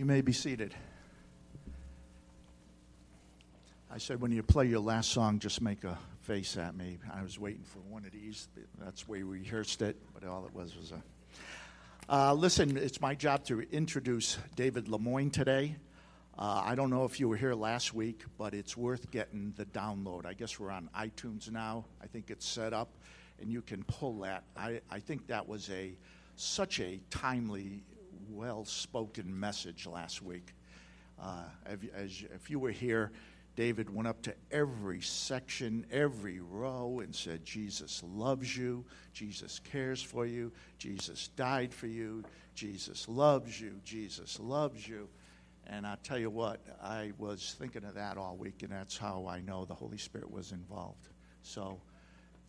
You may be seated. I said, when you play your last song, just make a face at me. I was waiting for one of these. That's way we rehearsed it, but all it was was a. Uh, listen, it's my job to introduce David Lemoyne today. Uh, I don't know if you were here last week, but it's worth getting the download. I guess we're on iTunes now. I think it's set up, and you can pull that. I, I think that was a such a timely, well-spoken message last week. Uh, if, as, if you were here, David went up to every section, every row, and said, Jesus loves you. Jesus cares for you. Jesus died for you. Jesus loves you. Jesus loves you. And I tell you what, I was thinking of that all week, and that's how I know the Holy Spirit was involved. So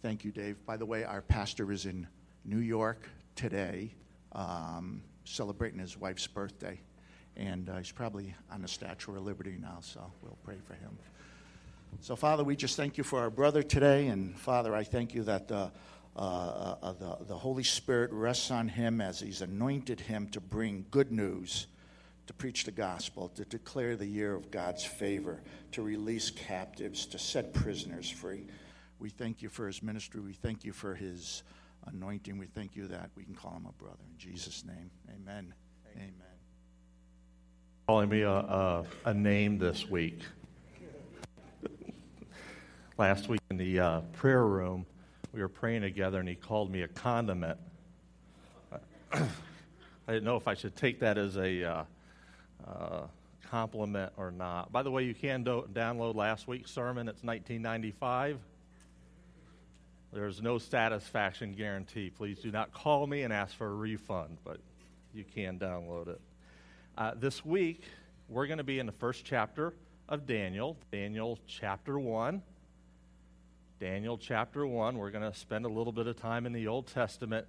thank you, Dave. By the way, our pastor is in New York today, um, celebrating his wife's birthday. And uh, he's probably on the Statue of Liberty now, so we'll pray for him. So, Father, we just thank you for our brother today. And, Father, I thank you that uh, uh, uh, the, the Holy Spirit rests on him as he's anointed him to bring good news, to preach the gospel, to declare the year of God's favor, to release captives, to set prisoners free. We thank you for his ministry. We thank you for his anointing. We thank you that we can call him a brother. In Jesus' name, amen. Amen. Calling me a, a, a name this week. Last week in the uh, prayer room, we were praying together, and he called me a condiment. I didn't know if I should take that as a uh, uh, compliment or not. By the way, you can do- download last week's sermon. It's 1995. There's no satisfaction guarantee. Please do not call me and ask for a refund, but you can download it. Uh, this week, we're going to be in the first chapter of Daniel, Daniel chapter 1. Daniel chapter 1. We're going to spend a little bit of time in the Old Testament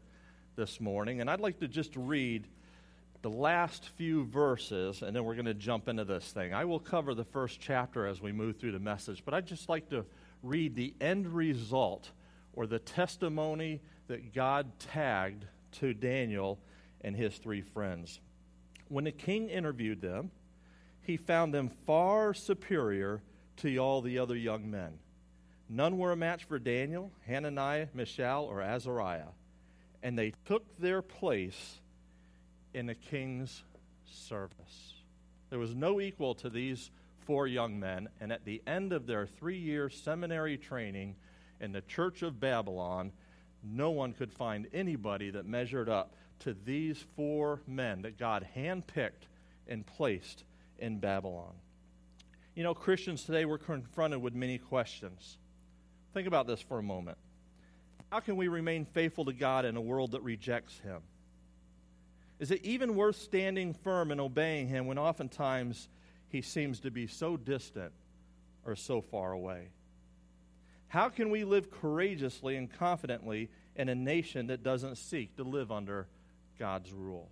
this morning. And I'd like to just read the last few verses, and then we're going to jump into this thing. I will cover the first chapter as we move through the message, but I'd just like to read the end result or the testimony that God tagged to Daniel and his three friends. When the king interviewed them, he found them far superior to all the other young men. None were a match for Daniel, Hananiah, Mishael, or Azariah, and they took their place in the king's service. There was no equal to these four young men, and at the end of their three year seminary training, in the church of Babylon, no one could find anybody that measured up to these four men that God handpicked and placed in Babylon. You know, Christians today, we're confronted with many questions. Think about this for a moment. How can we remain faithful to God in a world that rejects Him? Is it even worth standing firm and obeying Him when oftentimes He seems to be so distant or so far away? How can we live courageously and confidently in a nation that doesn't seek to live under God's rule?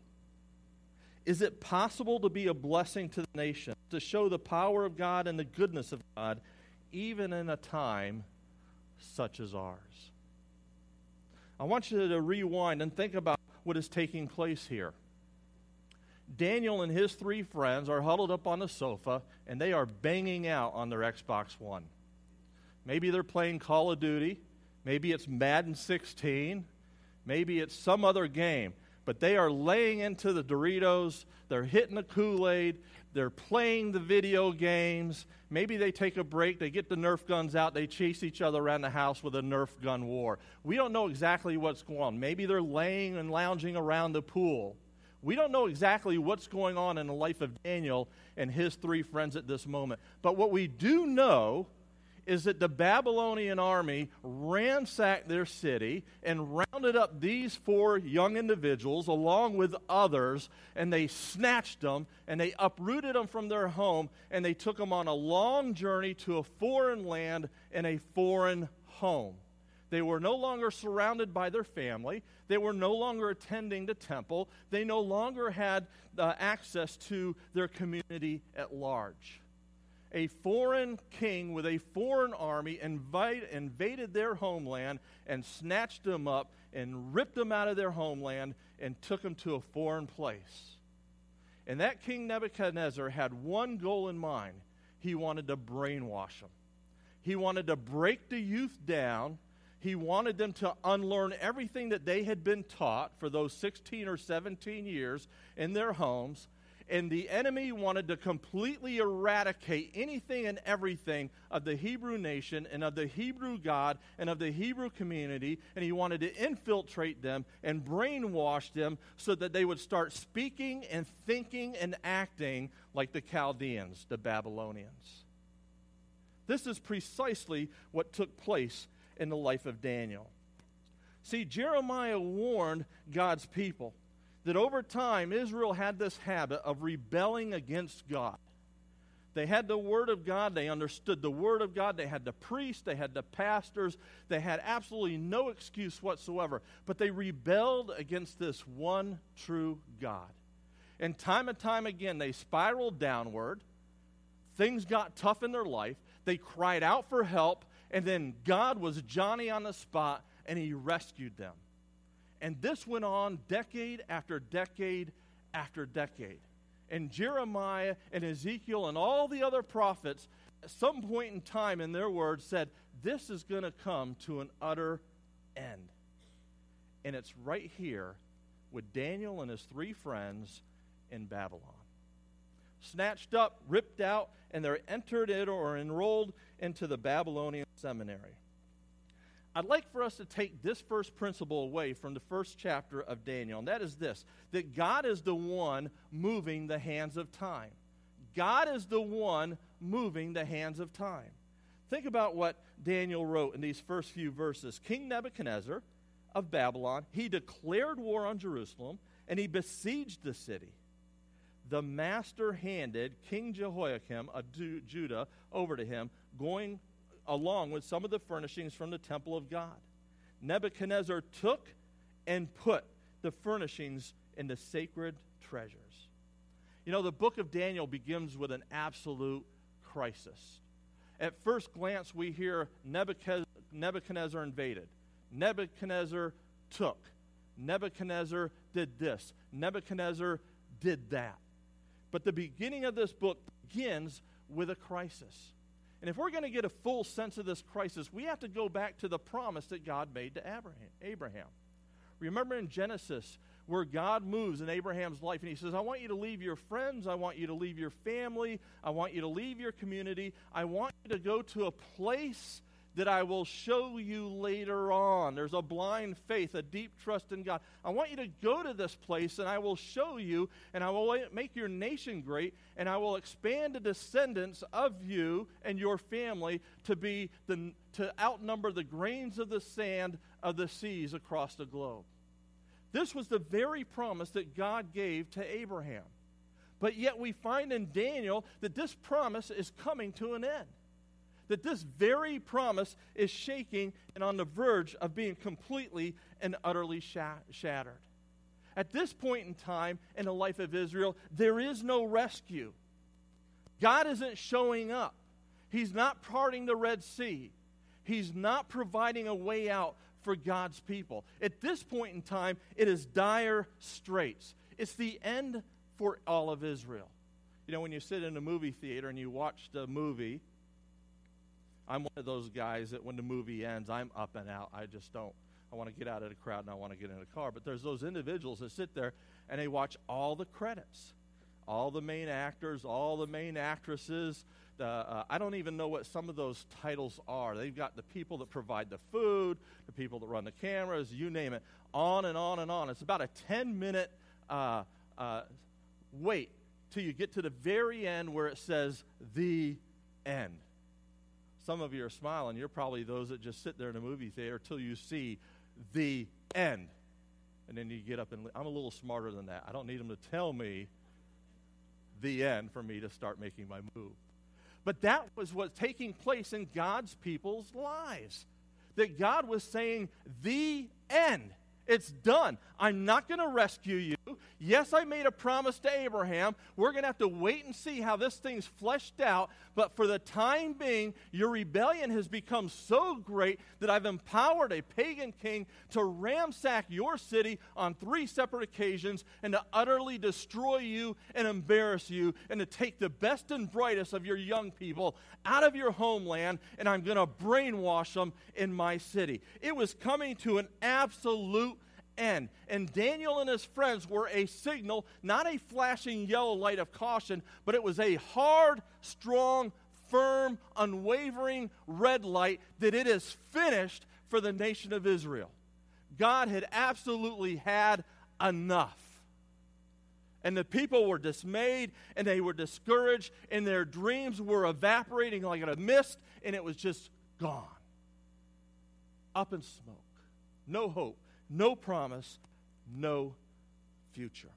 Is it possible to be a blessing to the nation, to show the power of God and the goodness of God, even in a time such as ours? I want you to rewind and think about what is taking place here. Daniel and his three friends are huddled up on the sofa and they are banging out on their Xbox One. Maybe they're playing Call of Duty. Maybe it's Madden 16. Maybe it's some other game. But they are laying into the Doritos. They're hitting the Kool Aid. They're playing the video games. Maybe they take a break. They get the Nerf guns out. They chase each other around the house with a Nerf gun war. We don't know exactly what's going on. Maybe they're laying and lounging around the pool. We don't know exactly what's going on in the life of Daniel and his three friends at this moment. But what we do know is that the Babylonian army ransacked their city and rounded up these four young individuals along with others, and they snatched them and they uprooted them from their home and they took them on a long journey to a foreign land and a foreign home. They were no longer surrounded by their family. They were no longer attending the temple. They no longer had uh, access to their community at large a foreign king with a foreign army invite, invaded their homeland and snatched them up and ripped them out of their homeland and took them to a foreign place. And that King Nebuchadnezzar had one goal in mind he wanted to brainwash them, he wanted to break the youth down. He wanted them to unlearn everything that they had been taught for those 16 or 17 years in their homes and the enemy wanted to completely eradicate anything and everything of the Hebrew nation and of the Hebrew God and of the Hebrew community, and he wanted to infiltrate them and brainwash them so that they would start speaking and thinking and acting like the Chaldeans, the Babylonians. This is precisely what took place in the life of Daniel. See, Jeremiah warned God's people that over time Israel had this habit of rebelling against God. They had the Word of God, they understood the Word of God, they had the priests, they had the pastors, they had absolutely no excuse whatsoever. But they rebelled against this one true God. And time and time again, they spiraled downward. Things got tough in their life. They cried out for help, and then God was Johnny on the spot, and He rescued them. And this went on decade after decade after decade. And Jeremiah and Ezekiel and all the other prophets, at some point in time in their words, said, This is going to come to an utter end. And it's right here with Daniel and his three friends in Babylon. Snatched up, ripped out, and they're entered it or enrolled into the Babylonian seminary. I'd like for us to take this first principle away from the first chapter of Daniel, and that is this that God is the one moving the hands of time. God is the one moving the hands of time. Think about what Daniel wrote in these first few verses. King Nebuchadnezzar of Babylon, he declared war on Jerusalem and he besieged the city. The master handed King Jehoiakim of Judah over to him, going along with some of the furnishings from the temple of God. Nebuchadnezzar took and put the furnishings in the sacred treasures. You know, the book of Daniel begins with an absolute crisis. At first glance, we hear Nebuchadnezzar invaded, Nebuchadnezzar took, Nebuchadnezzar did this, Nebuchadnezzar did that. But the beginning of this book begins with a crisis. And if we're going to get a full sense of this crisis, we have to go back to the promise that God made to Abraham. Remember in Genesis where God moves in Abraham's life and he says, I want you to leave your friends, I want you to leave your family, I want you to leave your community, I want you to go to a place that I will show you later on. There's a blind faith, a deep trust in God. I want you to go to this place and I will show you, and I will make your nation great, and I will expand the descendants of you and your family to be the, to outnumber the grains of the sand of the seas across the globe. This was the very promise that God gave to Abraham. But yet we find in Daniel that this promise is coming to an end that this very promise is shaking and on the verge of being completely and utterly shattered. At this point in time in the life of Israel, there is no rescue. God isn't showing up. He's not parting the Red Sea. He's not providing a way out for God's people. At this point in time, it is dire straits. It's the end for all of Israel. You know, when you sit in a movie theater and you watch the movie, I'm one of those guys that when the movie ends, I'm up and out. I just don't. I want to get out of the crowd and I want to get in a car. But there's those individuals that sit there and they watch all the credits, all the main actors, all the main actresses. Uh, I don't even know what some of those titles are. They've got the people that provide the food, the people that run the cameras, you name it, on and on and on. It's about a 10 minute uh, uh, wait till you get to the very end where it says the end. Some of you are smiling. You're probably those that just sit there in a movie theater till you see the end. And then you get up and I'm a little smarter than that. I don't need them to tell me the end for me to start making my move. But that was what's taking place in God's people's lives. That God was saying, the end. It's done. I'm not going to rescue you. Yes, I made a promise to Abraham. We're going to have to wait and see how this thing's fleshed out. But for the time being, your rebellion has become so great that I've empowered a pagan king to ransack your city on three separate occasions and to utterly destroy you and embarrass you and to take the best and brightest of your young people out of your homeland and I'm going to brainwash them in my city. It was coming to an absolute end. And Daniel and his friends were a signal, not a flashing yellow light of caution, but it was a hard, strong, firm, unwavering red light that it is finished for the nation of Israel. God had absolutely had enough. And the people were dismayed and they were discouraged, and their dreams were evaporating like a mist, and it was just gone. Up in smoke. No hope, no promise, no future.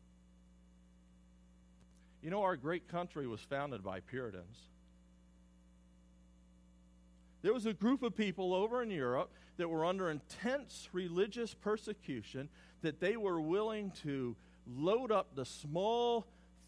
You know, our great country was founded by Puritans. There was a group of people over in Europe that were under intense religious persecution that they were willing to load up the small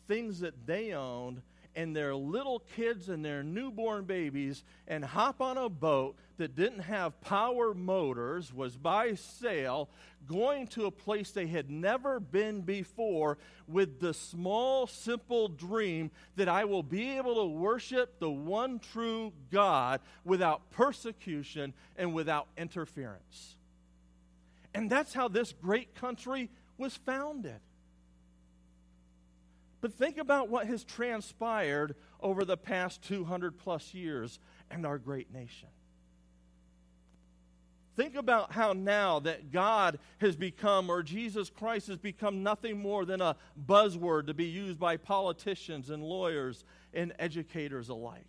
things that they owned and their little kids and their newborn babies and hop on a boat that didn't have power motors, was by sail, going to a place they had never been before with the small, simple dream that I will be able to worship the one true God without persecution and without interference. And that's how this great country was founded. But think about what has transpired over the past 200 plus years and our great nation. Think about how now that God has become, or Jesus Christ has become nothing more than a buzzword to be used by politicians and lawyers and educators alike.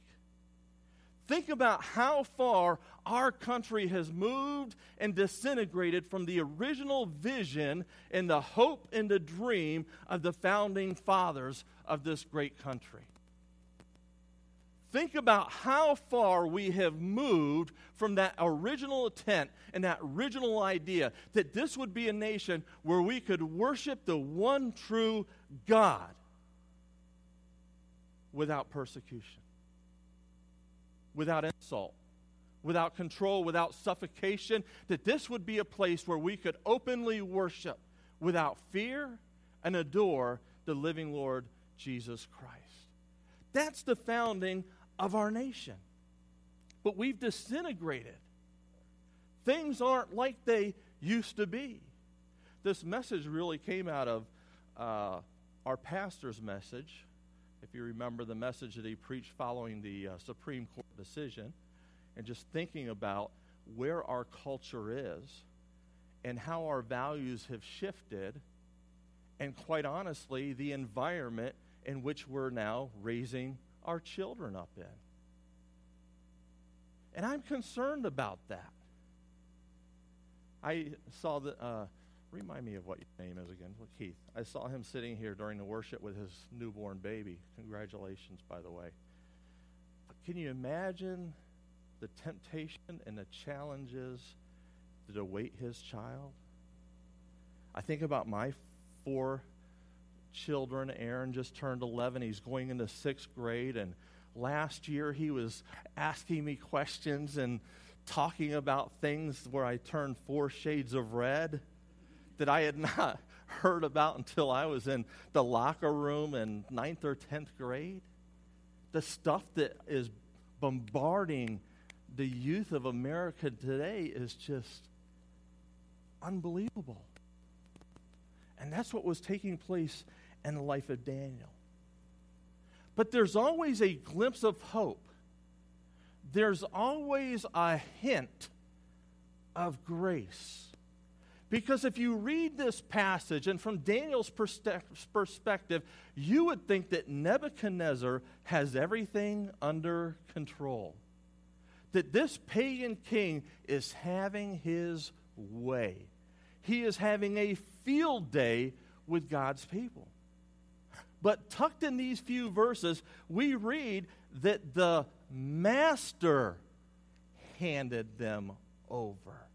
Think about how far our country has moved and disintegrated from the original vision and the hope and the dream of the founding fathers of this great country. Think about how far we have moved from that original intent and that original idea that this would be a nation where we could worship the one true God without persecution without insult, without control, without suffocation, that this would be a place where we could openly worship without fear and adore the living Lord Jesus Christ. That's the founding of our nation. But we've disintegrated. Things aren't like they used to be. This message really came out of uh, our pastor's message if you remember the message that he preached following the uh, Supreme Court decision, and just thinking about where our culture is and how our values have shifted, and quite honestly, the environment in which we're now raising our children up in. And I'm concerned about that. I saw that. Uh, Remind me of what your name is again. Keith. I saw him sitting here during the worship with his newborn baby. Congratulations, by the way. But can you imagine the temptation and the challenges that await his child? I think about my four children. Aaron just turned 11. He's going into sixth grade. And last year he was asking me questions and talking about things where I turned four shades of red that I had not heard about until I was in the locker room in ninth or 10th grade. The stuff that is bombarding the youth of America today is just unbelievable. And that's what was taking place in the life of Daniel. But there's always a glimpse of hope. There's always a hint of grace. Because if you read this passage, and from Daniel's perspective, you would think that Nebuchadnezzar has everything under control. That this pagan king is having his way. He is having a field day with God's people. But tucked in these few verses, we read that the master handed them over.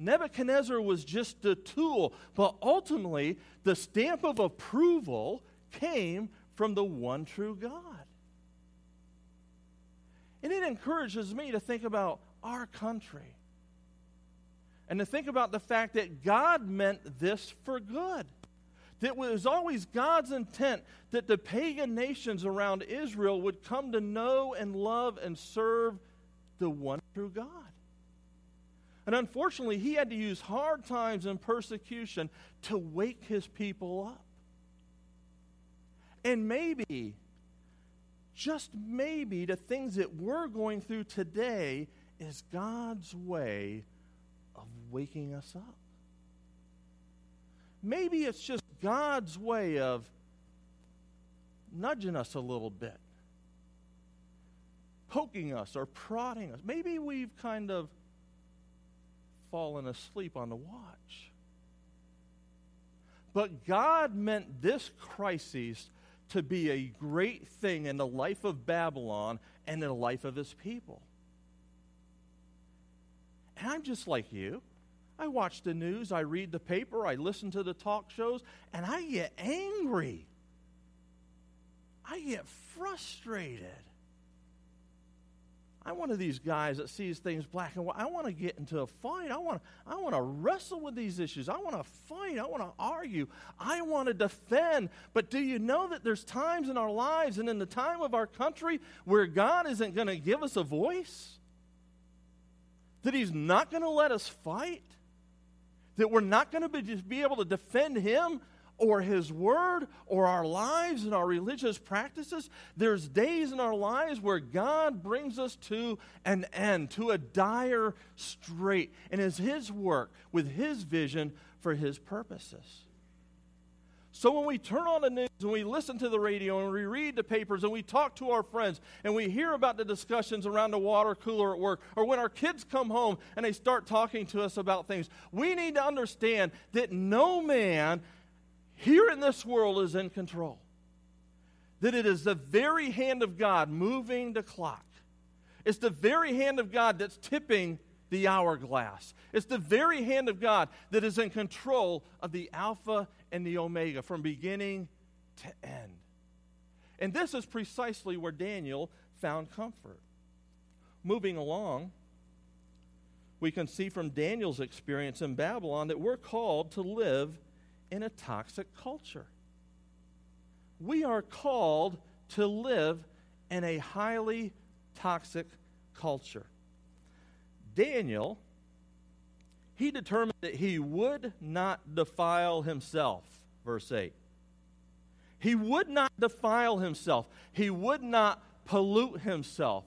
Nebuchadnezzar was just a tool, but ultimately the stamp of approval came from the one true God. And it encourages me to think about our country and to think about the fact that God meant this for good. That it was always God's intent that the pagan nations around Israel would come to know and love and serve the one true God. And unfortunately, he had to use hard times and persecution to wake his people up. And maybe, just maybe, the things that we're going through today is God's way of waking us up. Maybe it's just God's way of nudging us a little bit, poking us or prodding us. Maybe we've kind of fallen asleep on the watch. But God meant this crisis to be a great thing in the life of Babylon and in the life of his people. And I'm just like you. I watch the news, I read the paper, I listen to the talk shows, and I get angry. I get frustrated. I'm one of these guys that sees things black and white. I want to get into a fight. I want, I want to wrestle with these issues. I want to fight. I want to argue. I want to defend. But do you know that there's times in our lives and in the time of our country where God isn't going to give us a voice? That He's not going to let us fight? that we're not going to be, just be able to defend him or his word or our lives and our religious practices. There's days in our lives where God brings us to an end, to a dire strait, and is his work with his vision for his purposes. So when we turn on the news and we listen to the radio and we read the papers and we talk to our friends and we hear about the discussions around the water cooler at work, or when our kids come home and they start talking to us about things, we need to understand that no man here in this world is in control. That it is the very hand of God moving the clock. It's the very hand of God that's tipping the hourglass. It's the very hand of God that is in control of the Alpha and the Omega from beginning to end. And this is precisely where Daniel found comfort. Moving along, we can see from Daniel's experience in Babylon that we're called to live in a toxic culture. We are called to live in a highly toxic culture. Daniel, he determined that he would not defile himself. Verse 8. He would not defile himself, he would not pollute himself.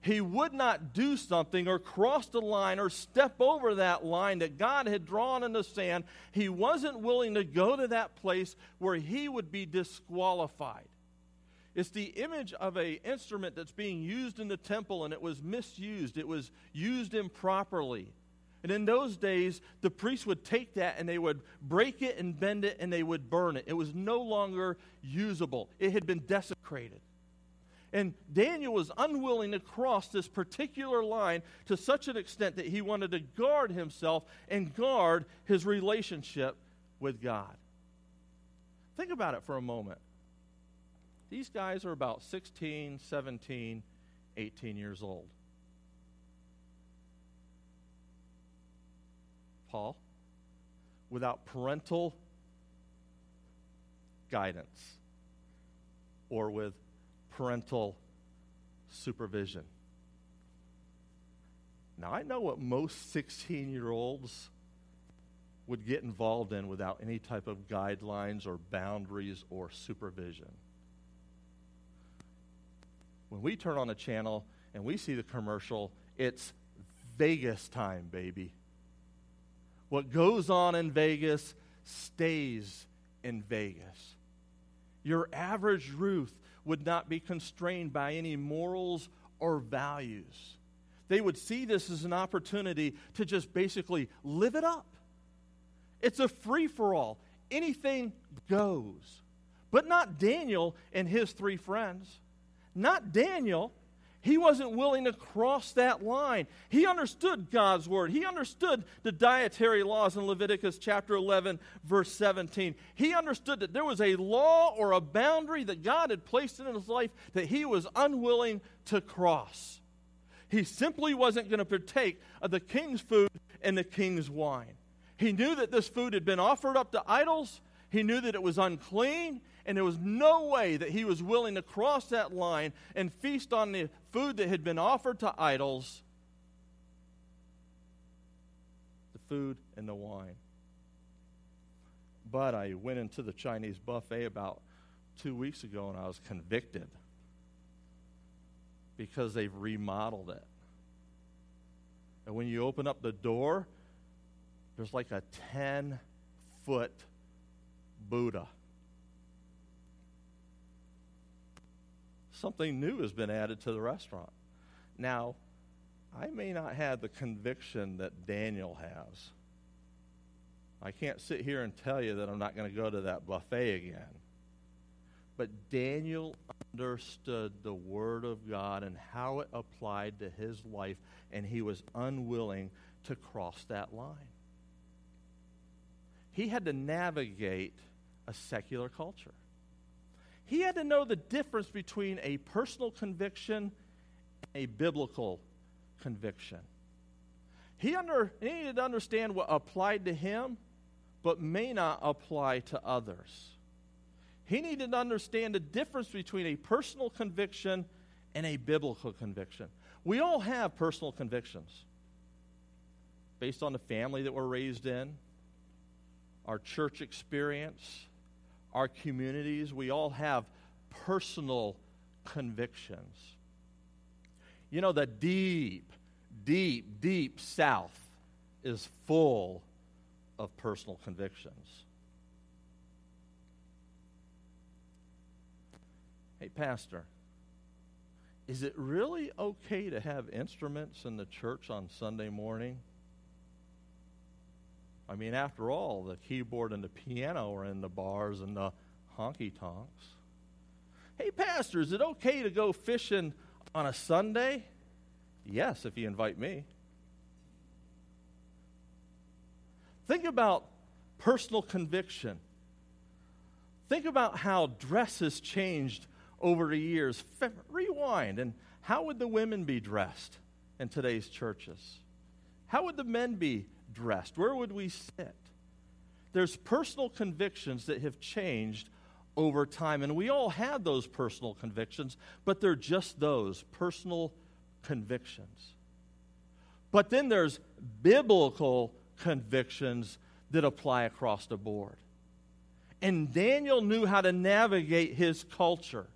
He would not do something or cross the line or step over that line that God had drawn in the sand. He wasn't willing to go to that place where he would be disqualified. It's the image of an instrument that's being used in the temple and it was misused, it was used improperly. And in those days, the priests would take that and they would break it and bend it and they would burn it. It was no longer usable, it had been desecrated. And Daniel was unwilling to cross this particular line to such an extent that he wanted to guard himself and guard his relationship with God. Think about it for a moment. These guys are about 16, 17, 18 years old. Paul, without parental guidance or with parental supervision. Now, I know what most 16 year olds would get involved in without any type of guidelines or boundaries or supervision when we turn on a channel and we see the commercial, it's Vegas time, baby. What goes on in Vegas stays in Vegas. Your average Ruth would not be constrained by any morals or values. They would see this as an opportunity to just basically live it up. It's a free for all, anything goes. But not Daniel and his three friends. Not Daniel. He wasn't willing to cross that line. He understood God's word. He understood the dietary laws in Leviticus chapter 11, verse 17. He understood that there was a law or a boundary that God had placed in his life that he was unwilling to cross. He simply wasn't going to partake of the king's food and the king's wine. He knew that this food had been offered up to idols. He knew that it was unclean, and there was no way that he was willing to cross that line and feast on the food that had been offered to idols the food and the wine. But I went into the Chinese buffet about two weeks ago and I was convicted because they've remodeled it. And when you open up the door, there's like a 10 foot Buddha. Something new has been added to the restaurant. Now, I may not have the conviction that Daniel has. I can't sit here and tell you that I'm not going to go to that buffet again. But Daniel understood the Word of God and how it applied to his life, and he was unwilling to cross that line. He had to navigate a secular culture. He had to know the difference between a personal conviction and a biblical conviction. He, under, he needed to understand what applied to him, but may not apply to others. He needed to understand the difference between a personal conviction and a biblical conviction. We all have personal convictions based on the family that we're raised in, our church experience, our communities. We all have personal convictions. You know, the deep, deep, deep South is full of personal convictions. Hey, Pastor, is it really okay to have instruments in the church on Sunday morning? I mean, after all, the keyboard and the piano are in the bars and the honky tonks. Hey, Pastor, is it okay to go fishing on a Sunday? Yes, if you invite me. Think about personal conviction. Think about how dress has changed over the years. rewind, and how would the women be dressed in today's churches? How would the men be dressed? Where would we sit? There's personal convictions that have changed over time, and we all have those personal convictions, but they're just those personal convictions. But then there's biblical convictions that apply across the board. And Daniel knew how to navigate his culture.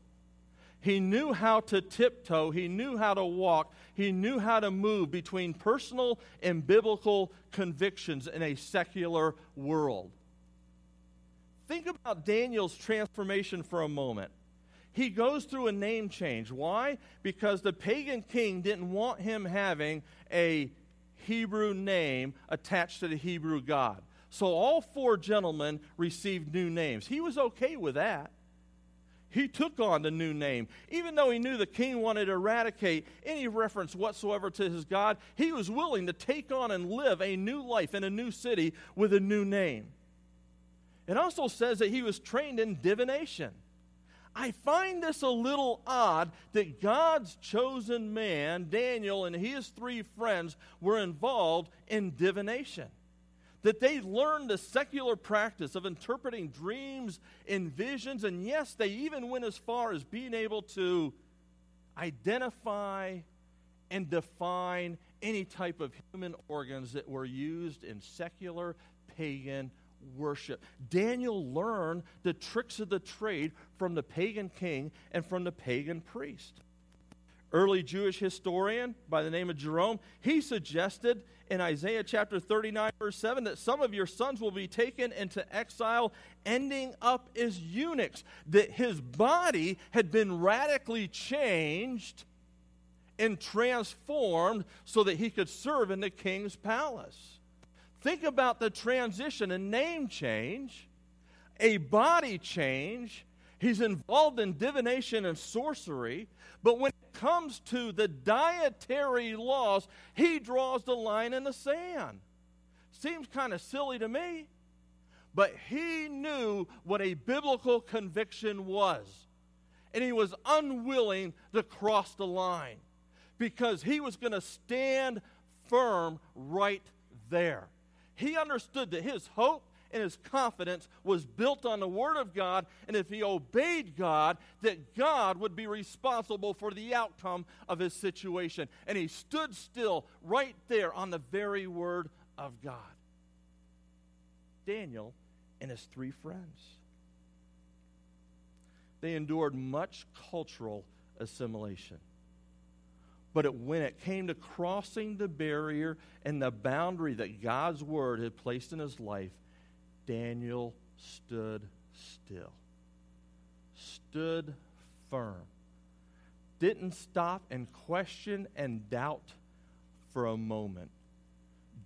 He knew how to tiptoe, he knew how to walk, he knew how to move between personal and biblical convictions in a secular world. Think about Daniel's transformation for a moment. He goes through a name change. Why? Because the pagan king didn't want him having a Hebrew name attached to the Hebrew God. So all four gentlemen received new names. He was okay with that he took on the new name. Even though he knew the king wanted to eradicate any reference whatsoever to his God, he was willing to take on and live a new life in a new city with a new name. It also says that he was trained in divination. I find this a little odd that God's chosen man, Daniel, and his three friends were involved in divination that they learned the secular practice of interpreting dreams and visions. And yes, they even went as far as being able to identify and define any type of human organs that were used in secular pagan worship. Daniel learned the tricks of the trade from the pagan king and from the pagan priest. Early Jewish historian by the name of Jerome, he suggested in Isaiah chapter 39, verse 7, that some of your sons will be taken into exile, ending up as eunuchs. That his body had been radically changed and transformed so that he could serve in the king's palace. Think about the transition a name change, a body change. He's involved in divination and sorcery, but when comes to the dietary laws, he draws the line in the sand. Seems kind of silly to me, but he knew what a biblical conviction was. And he was unwilling to cross the line because he was going to stand firm right there. He understood that his hope and his confidence was built on the Word of God, and if he obeyed God, that God would be responsible for the outcome of his situation. And he stood still right there on the very Word of God. Daniel and his three friends. They endured much cultural assimilation. But it, when it came to crossing the barrier and the boundary that God's word had placed in his life, Daniel stood still, stood firm, didn't stop and question and doubt for a moment.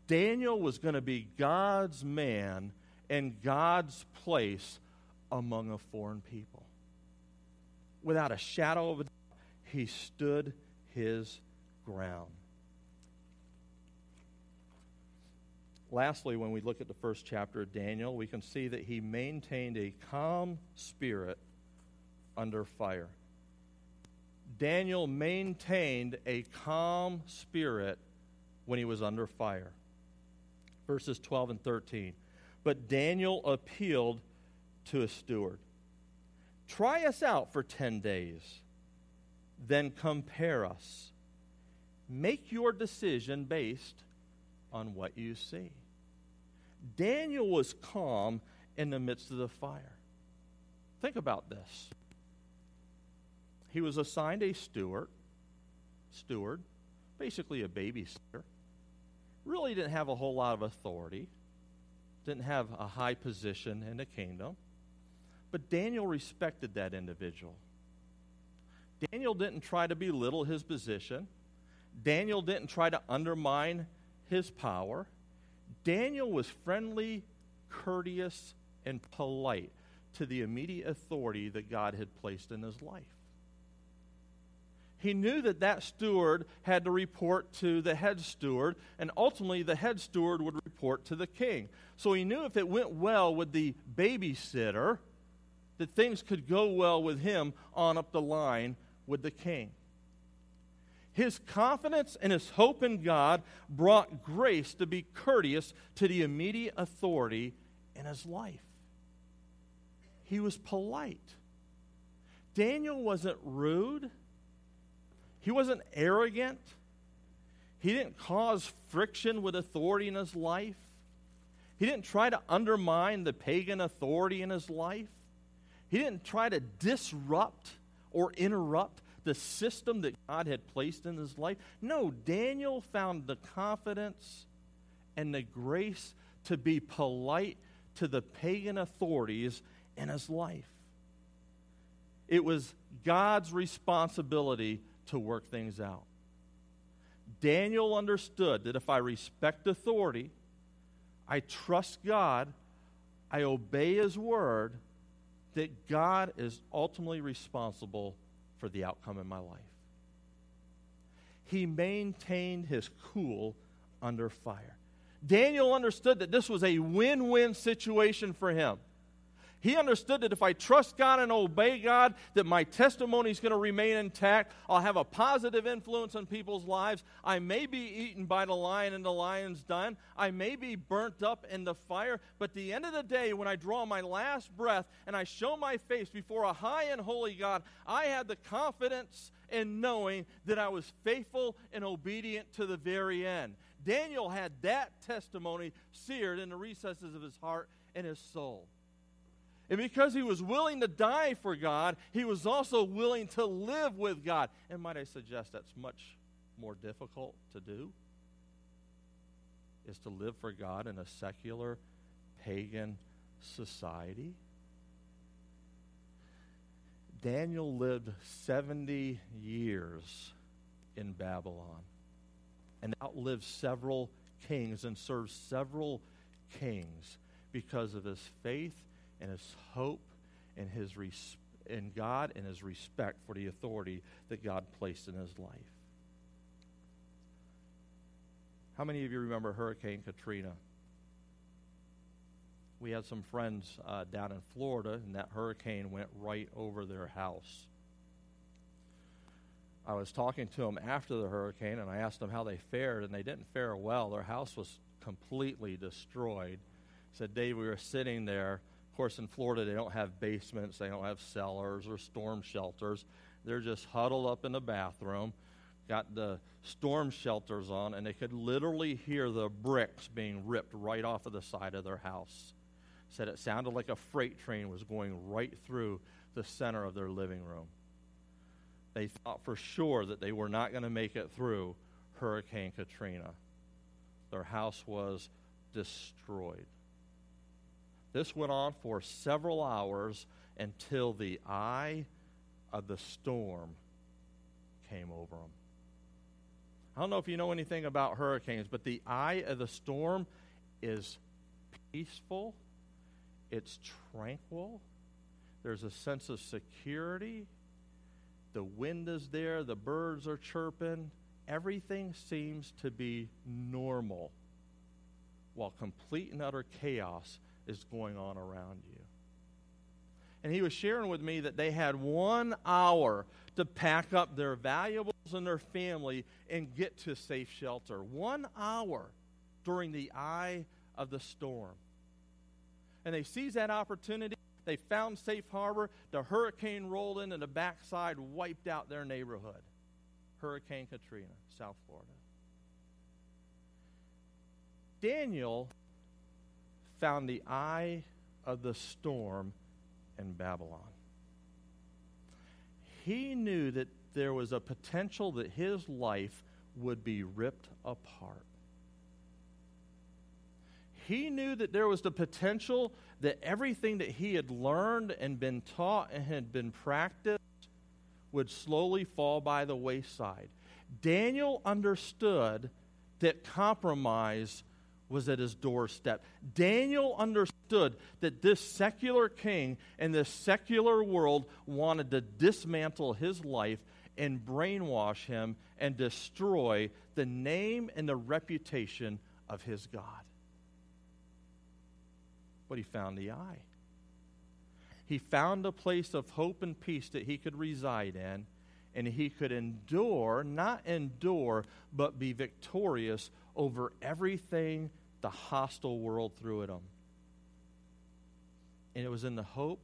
Daniel was going to be God's man and God's place among a foreign people. Without a shadow of a doubt, he stood his ground. Lastly, when we look at the first chapter of Daniel, we can see that he maintained a calm spirit under fire. Daniel maintained a calm spirit when he was under fire. Verses 12 and 13. But Daniel appealed to a steward Try us out for 10 days, then compare us. Make your decision based on what you see. Daniel was calm in the midst of the fire. Think about this. He was assigned a steward, steward, basically a babysitter. Really didn't have a whole lot of authority, didn't have a high position in the kingdom. But Daniel respected that individual. Daniel didn't try to belittle his position. Daniel didn't try to undermine his power. Daniel was friendly, courteous, and polite to the immediate authority that God had placed in his life. He knew that that steward had to report to the head steward, and ultimately the head steward would report to the king. So he knew if it went well with the babysitter, that things could go well with him on up the line with the king. His confidence and his hope in God brought grace to be courteous to the immediate authority in his life. He was polite. Daniel wasn't rude. He wasn't arrogant. He didn't cause friction with authority in his life. He didn't try to undermine the pagan authority in his life. He didn't try to disrupt or interrupt the system that God had placed in his life. No, Daniel found the confidence and the grace to be polite to the pagan authorities in his life. It was God's responsibility to work things out. Daniel understood that if I respect authority, I trust God, I obey his word, that God is ultimately responsible for the outcome in my life. He maintained his cool under fire. Daniel understood that this was a win win situation for him. He understood that if I trust God and obey God, that my testimony is going to remain intact. I'll have a positive influence on people's lives. I may be eaten by the lion and the lion's den. I may be burnt up in the fire. But at the end of the day, when I draw my last breath and I show my face before a high and holy God, I had the confidence in knowing that I was faithful and obedient to the very end. Daniel had that testimony seared in the recesses of his heart and his soul. And because he was willing to die for God, he was also willing to live with God. And might I suggest that's much more difficult to do? Is to live for God in a secular, pagan society? Daniel lived 70 years in Babylon and outlived several kings and served several kings because of his faith and his hope and his res- in God and his respect for the authority that God placed in his life. How many of you remember Hurricane Katrina? We had some friends uh, down in Florida, and that hurricane went right over their house. I was talking to them after the hurricane, and I asked them how they fared, and they didn't fare well. Their house was completely destroyed. Said, Dave, we were sitting there. Of course, in Florida, they don't have basements, they don't have cellars or storm shelters. They're just huddled up in the bathroom got the storm shelters on, and they could literally hear the bricks being ripped right off of the side of their house. Said it sounded like a freight train was going right through the center of their living room. They thought for sure that they were not going to make it through Hurricane Katrina. Their house was destroyed. This went on for several hours until the eye of the storm came over them. I don't know if you know anything about hurricanes, but the eye of the storm is peaceful, it's tranquil, there's a sense of security. The wind is there, the birds are chirping, everything seems to be normal while complete and utter chaos is going on around you. And he was sharing with me that they had one hour to pack up their valuables and their family and get to safe shelter. One hour during the eye of the storm. And they seized that opportunity. They found safe harbor. The hurricane rolled in, and the backside wiped out their neighborhood. Hurricane Katrina, South Florida. Daniel found the eye of the storm in Babylon he knew that there was a potential that his life would be ripped apart. He knew that there was the potential that everything that he had learned and been taught and had been practiced would slowly fall by the wayside. Daniel understood that compromise was at his doorstep. Daniel understood that this secular king and this secular world wanted to dismantle his life and brainwash him and destroy the name and the reputation of his God. But he found the eye. He found a place of hope and peace that he could reside in, and he could endure, not endure, but be victorious over everything the hostile world threw at him. And it was in the hope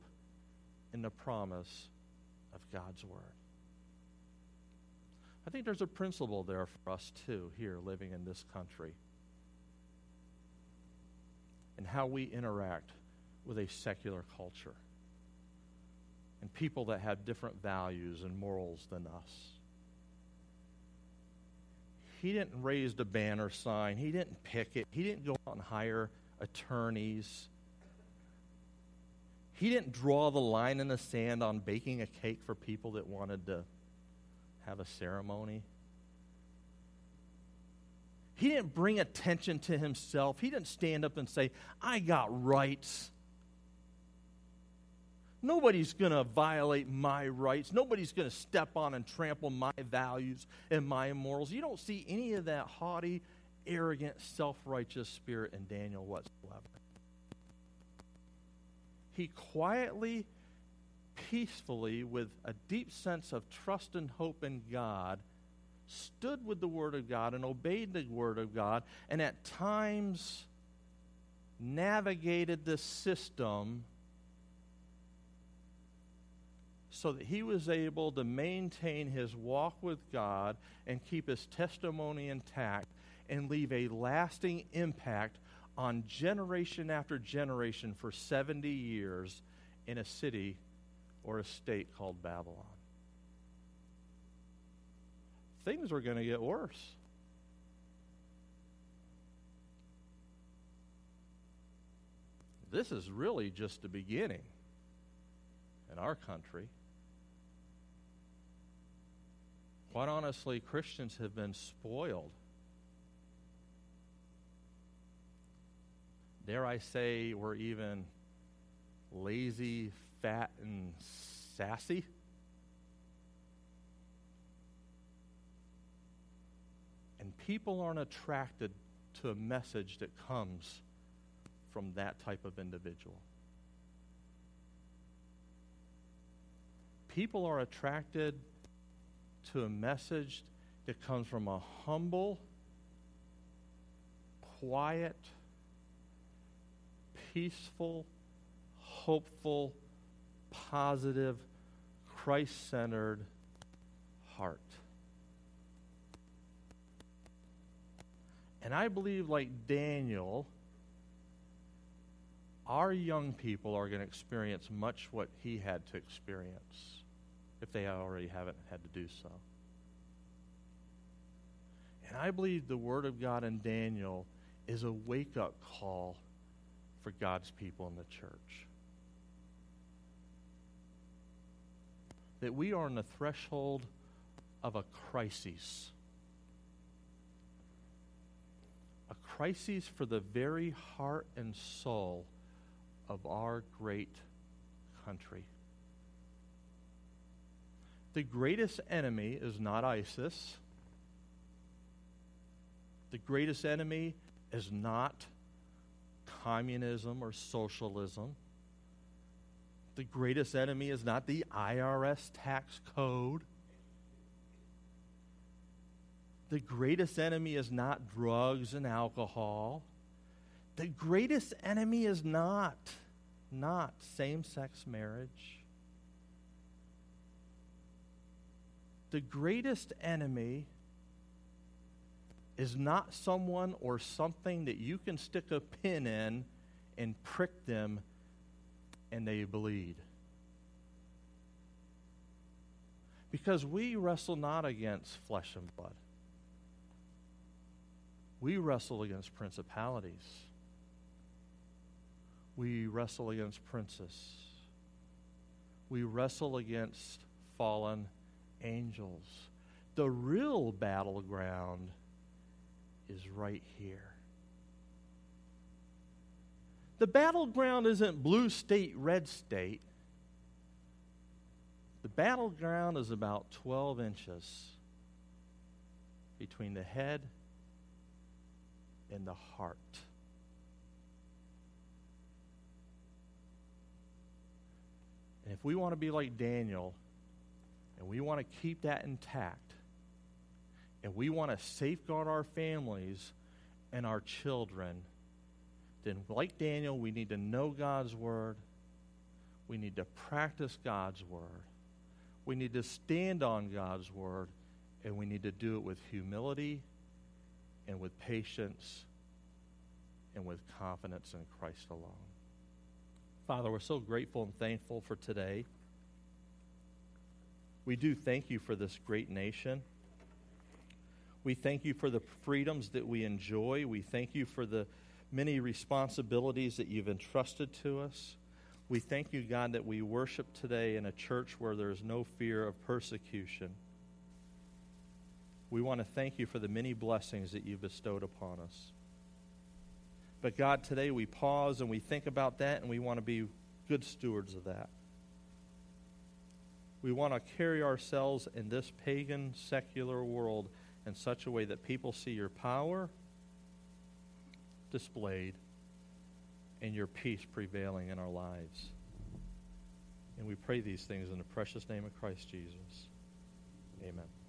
and the promise of God's Word. I think there's a principle there for us, too, here living in this country, and how we interact with a secular culture and people that have different values and morals than us he didn't raise the banner sign. He didn't pick it. He didn't go out and hire attorneys. He didn't draw the line in the sand on baking a cake for people that wanted to have a ceremony. He didn't bring attention to himself. He didn't stand up and say, I got rights. Nobody's going to violate my rights. Nobody's going to step on and trample my values and my morals. You don't see any of that haughty, arrogant, self righteous spirit in Daniel whatsoever. He quietly, peacefully, with a deep sense of trust and hope in God, stood with the Word of God and obeyed the Word of God, and at times navigated the system so that he was able to maintain his walk with God and keep his testimony intact and leave a lasting impact on generation after generation for 70 years in a city or a state called Babylon. Things were going to get worse. This is really just the beginning in our country. Quite honestly, Christians have been spoiled. Dare I say, we're even lazy, fat, and sassy. And people aren't attracted to a message that comes from that type of individual. People are attracted to a message that comes from a humble, quiet, peaceful, hopeful, positive, Christ centered heart. And I believe, like Daniel, our young people are going to experience much what he had to experience if they already haven't had to do so. And I believe the Word of God in Daniel is a wake up call for God's people in the church. That we are on the threshold of a crisis. A crisis for the very heart and soul of our great country. The greatest enemy is not ISIS. The greatest enemy is not communism or socialism. The greatest enemy is not the IRS tax code. The greatest enemy is not drugs and alcohol. The greatest enemy is not not same-sex marriage. The greatest enemy is not someone or something that you can stick a pin in and prick them and they bleed. Because we wrestle not against flesh and blood. We wrestle against principalities. We wrestle against princes. We wrestle against fallen angels. The real battleground is right here. The battleground isn't blue state, red state. The battleground is about 12 inches between the head and the heart. And if we want to be like Daniel and we want to keep that intact, and we want to safeguard our families and our children, then, like Daniel, we need to know God's Word. We need to practice God's Word. We need to stand on God's Word. And we need to do it with humility and with patience and with confidence in Christ alone. Father, we're so grateful and thankful for today. We do thank you for this great nation. We thank you for the freedoms that we enjoy. We thank you for the many responsibilities that you've entrusted to us. We thank you, God, that we worship today in a church where there is no fear of persecution. We want to thank you for the many blessings that you've bestowed upon us. But God, today we pause and we think about that and we want to be good stewards of that. We want to carry ourselves in this pagan, secular world in such a way that people see your power displayed and your peace prevailing in our lives. And we pray these things in the precious name of Christ Jesus. Amen.